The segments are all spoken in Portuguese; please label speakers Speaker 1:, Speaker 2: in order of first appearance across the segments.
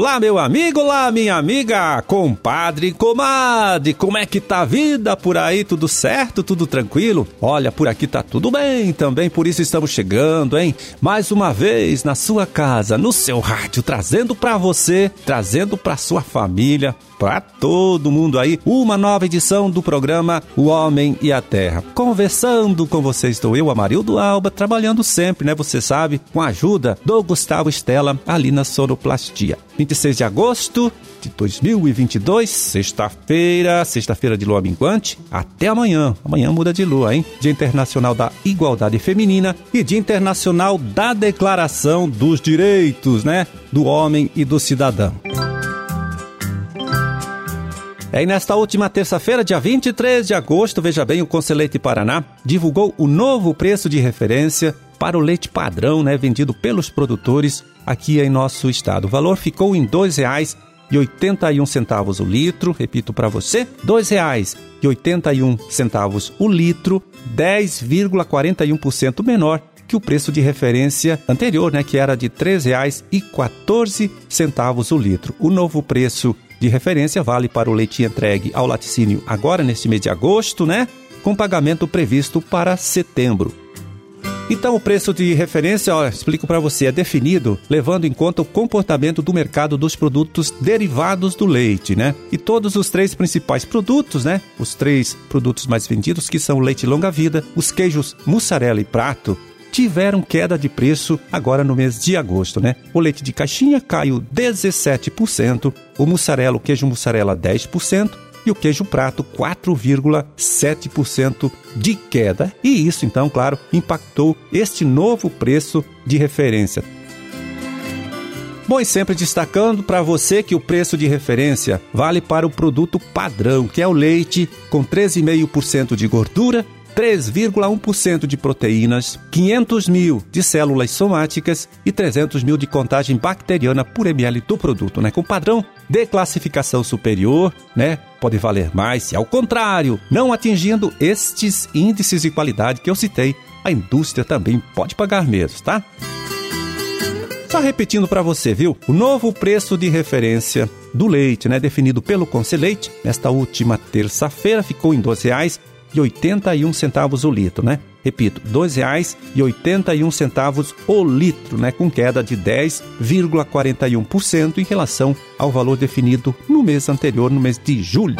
Speaker 1: Olá, meu amigo, olá, minha amiga, compadre, comadre, como é que tá a vida por aí? Tudo certo? Tudo tranquilo? Olha, por aqui tá tudo bem também, por isso estamos chegando, hein? Mais uma vez na sua casa, no seu rádio, trazendo para você, trazendo para sua família, para todo mundo aí, uma nova edição do programa O Homem e a Terra. Conversando com você estou eu, Amarildo Alba, trabalhando sempre, né? Você sabe, com a ajuda do Gustavo Estela ali na Sonoplastia. 26 de agosto de 2022, sexta-feira, sexta-feira de lua minguante. Até amanhã. Amanhã muda de lua, hein? Dia Internacional da Igualdade Feminina e Dia Internacional da Declaração dos Direitos, né? Do Homem e do Cidadão. É, e nesta última terça-feira, dia 23 de agosto, veja bem, o Conselheiro Paraná divulgou o novo preço de referência para o leite padrão, né, vendido pelos produtores aqui em nosso estado. O valor ficou em R$ 2,81 o litro, repito para você, R$ 2,81 o litro, 10,41% menor que o preço de referência anterior, né, que era de R$ 3,14 o litro. O novo preço de referência vale para o leite entregue ao laticínio agora neste mês de agosto, né? Com pagamento previsto para setembro. Então, o preço de referência, ó, explico para você, é definido levando em conta o comportamento do mercado dos produtos derivados do leite, né? E todos os três principais produtos, né? Os três produtos mais vendidos, que são o leite longa-vida, os queijos mussarela e prato, tiveram queda de preço agora no mês de agosto, né? O leite de caixinha caiu 17%, o mussarela, queijo mussarela 10% e o queijo prato 4,7% de queda. E isso, então, claro, impactou este novo preço de referência. Bom, e sempre destacando para você que o preço de referência vale para o produto padrão, que é o leite com 13,5% de gordura 3,1% de proteínas, 500 mil de células somáticas e 300 mil de contagem bacteriana por ml do produto, né? Com padrão de classificação superior, né? Pode valer mais se, ao contrário, não atingindo estes índices de qualidade que eu citei, a indústria também pode pagar menos, tá? Só repetindo para você, viu? O novo preço de referência do leite, né, definido pelo Conselheite, nesta última terça-feira ficou em R$ 12,00 e 81 centavos o litro, né? Repito, R$ 2,81 o litro, né? Com queda de 10,41% em relação ao valor definido no mês anterior, no mês de julho.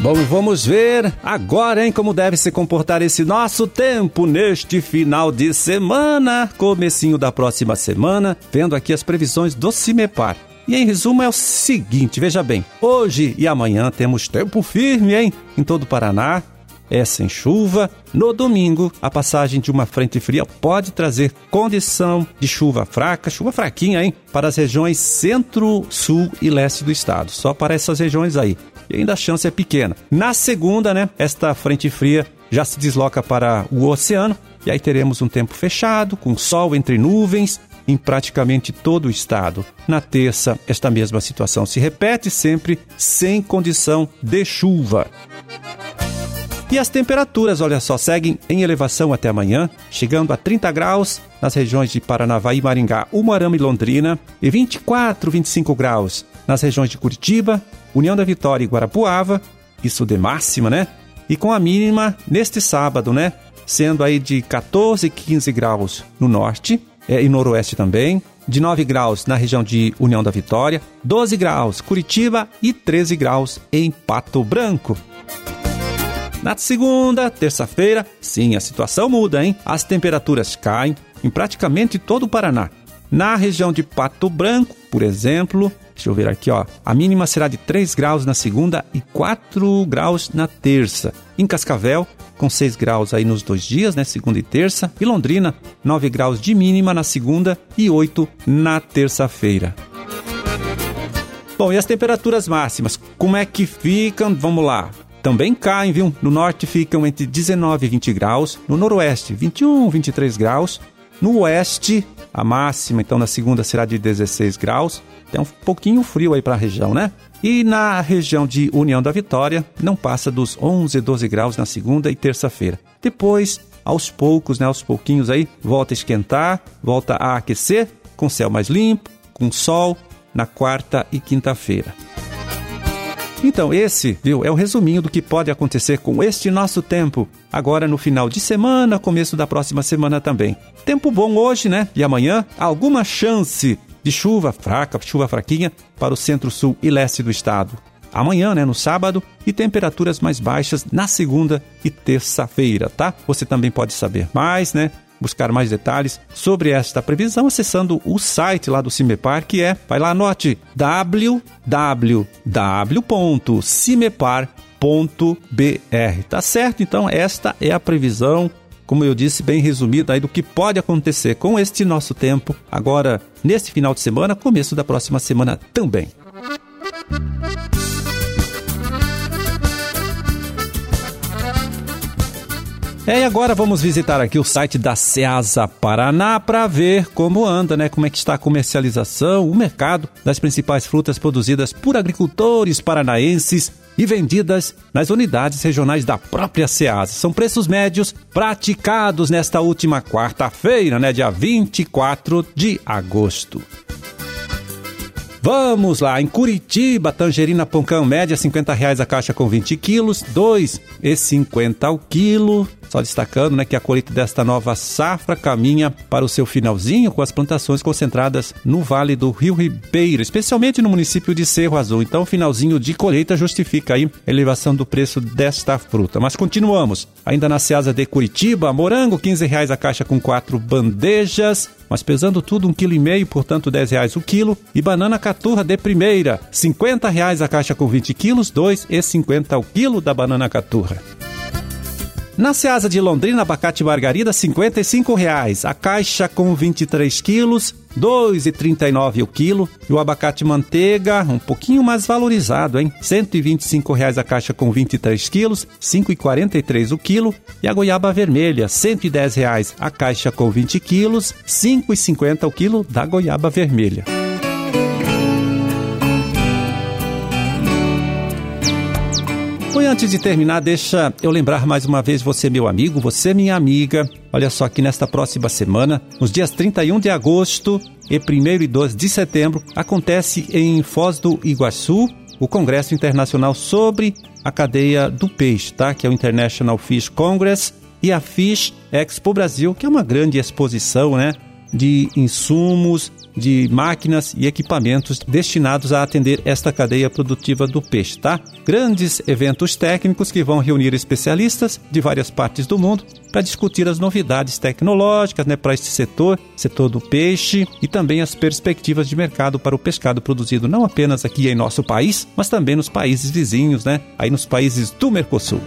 Speaker 1: Bom, vamos ver agora, hein, como deve se comportar esse nosso tempo neste final de semana, comecinho da próxima semana, vendo aqui as previsões do CIMEPAR. E em resumo é o seguinte, veja bem, hoje e amanhã temos tempo firme, hein? Em todo o Paraná, é sem chuva. No domingo, a passagem de uma frente fria pode trazer condição de chuva fraca, chuva fraquinha, hein? Para as regiões centro, sul e leste do estado. Só para essas regiões aí. E ainda a chance é pequena. Na segunda, né? Esta frente fria já se desloca para o oceano. E aí teremos um tempo fechado, com sol entre nuvens em praticamente todo o estado. Na terça, esta mesma situação se repete sempre sem condição de chuva. E as temperaturas, olha só, seguem em elevação até amanhã, chegando a 30 graus nas regiões de Paranavaí, Maringá, Umuarama e Londrina, e 24, 25 graus nas regiões de Curitiba, União da Vitória e Guarapuava, isso de máxima, né? E com a mínima neste sábado, né? Sendo aí de 14, 15 graus no norte, é, e noroeste também, de 9 graus na região de União da Vitória, 12 graus Curitiba e 13 graus em Pato Branco. Na segunda, terça-feira, sim, a situação muda, hein? As temperaturas caem em praticamente todo o Paraná. Na região de Pato Branco, por exemplo, deixa eu ver aqui, ó, a mínima será de 3 graus na segunda e 4 graus na terça. Em Cascavel, com 6 graus aí nos dois dias, né, segunda e terça, e Londrina, 9 graus de mínima na segunda e 8 na terça-feira. Bom, e as temperaturas máximas, como é que ficam? Vamos lá. Também caem, viu? No norte ficam entre 19 e 20 graus, no noroeste 21, 23 graus, no oeste a máxima então na segunda será de 16 graus, é um pouquinho frio aí para a região, né? E na região de União da Vitória, não passa dos 11, 12 graus na segunda e terça-feira. Depois, aos poucos, né, aos pouquinhos aí, volta a esquentar, volta a aquecer, com céu mais limpo, com sol, na quarta e quinta-feira. Então, esse, viu, é o resuminho do que pode acontecer com este nosso tempo. Agora no final de semana, começo da próxima semana também. Tempo bom hoje, né? E amanhã, alguma chance de chuva fraca, chuva fraquinha para o centro-sul e leste do estado. Amanhã, né, no sábado, e temperaturas mais baixas na segunda e terça-feira, tá? Você também pode saber mais, né? Buscar mais detalhes sobre esta previsão acessando o site lá do Cimepar, que é, vai lá, anote, www.cimepar.br. Tá certo? Então, esta é a previsão, como eu disse, bem resumida aí do que pode acontecer com este nosso tempo agora neste final de semana, começo da próxima semana também. É, e agora vamos visitar aqui o site da Ceasa Paraná para ver como anda, né? Como é que está a comercialização, o mercado das principais frutas produzidas por agricultores paranaenses e vendidas nas unidades regionais da própria Ceasa. São preços médios praticados nesta última quarta-feira, né, dia 24 de agosto. Vamos lá, em Curitiba, tangerina poncão média, 50 reais a caixa com 20 quilos, 2,50 ao quilo. Só destacando né, que a colheita desta nova safra caminha para o seu finalzinho com as plantações concentradas no Vale do Rio Ribeiro, especialmente no município de Cerro Azul. Então, finalzinho de colheita justifica aí a elevação do preço desta fruta. Mas continuamos. Ainda na Ceasa de Curitiba, morango, 15 reais a caixa com quatro bandejas, mas pesando tudo um quilo e meio, portanto 10 reais o quilo. E banana caturra de primeira, 50 reais a caixa com 20 quilos, 2,50 o quilo da banana caturra. Na Ceasa de Londrina, abacate margarida, R$ 55,00. A caixa com 23 quilos, R$ 2,39 o quilo. E o abacate manteiga, um pouquinho mais valorizado, hein? R$ 125,00 a caixa com 23 quilos, R$ 5,43 o quilo. E a goiaba vermelha, R$ 110,00 a caixa com 20 quilos, R$ 5,50 o quilo da goiaba vermelha. Antes de terminar, deixa eu lembrar mais uma vez você, meu amigo, você, minha amiga. Olha só que nesta próxima semana, nos dias 31 de agosto e 1 e 2 de setembro, acontece em Foz do Iguaçu o Congresso Internacional sobre a cadeia do peixe, tá? Que é o International Fish Congress e a Fish Expo Brasil, que é uma grande exposição, né? De insumos, de máquinas e equipamentos destinados a atender esta cadeia produtiva do peixe, tá? Grandes eventos técnicos que vão reunir especialistas de várias partes do mundo para discutir as novidades tecnológicas né, para este setor, setor do peixe, e também as perspectivas de mercado para o pescado produzido não apenas aqui em nosso país, mas também nos países vizinhos, né? Aí nos países do Mercosul.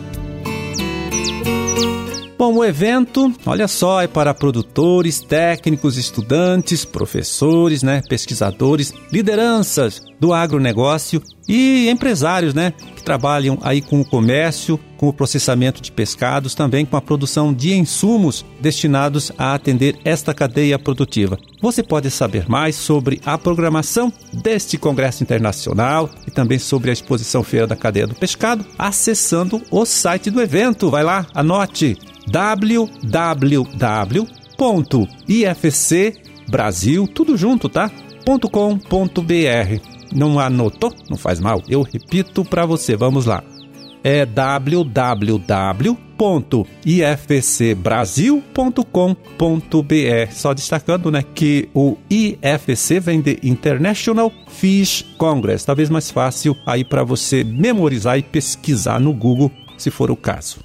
Speaker 1: Bom, o evento, olha só, é para produtores, técnicos, estudantes, professores, né, pesquisadores, lideranças do agronegócio e empresários, né, que trabalham aí com o comércio, com o processamento de pescados, também com a produção de insumos destinados a atender esta cadeia produtiva. Você pode saber mais sobre a programação deste congresso internacional e também sobre a exposição Feira da Cadeia do Pescado acessando o site do evento. Vai lá, anote www.ifcbrasil, tudo junto, tá? .com.br. Não anotou? Não faz mal. Eu repito para você. Vamos lá. É www.ifcbrasil.com.br. Só destacando, né, que o IFC vem de International Fish Congress. Talvez mais fácil aí para você memorizar e pesquisar no Google, se for o caso.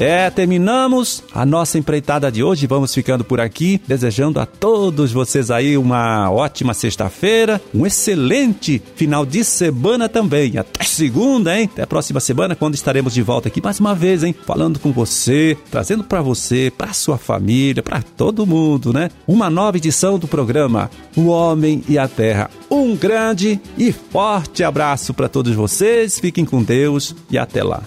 Speaker 1: É, terminamos a nossa empreitada de hoje. Vamos ficando por aqui, desejando a todos vocês aí uma ótima sexta-feira, um excelente final de semana também. Até segunda, hein? Até a próxima semana, quando estaremos de volta aqui mais uma vez, hein? Falando com você, trazendo para você, para sua família, para todo mundo, né? Uma nova edição do programa O Homem e a Terra. Um grande e forte abraço para todos vocês. Fiquem com Deus e até lá.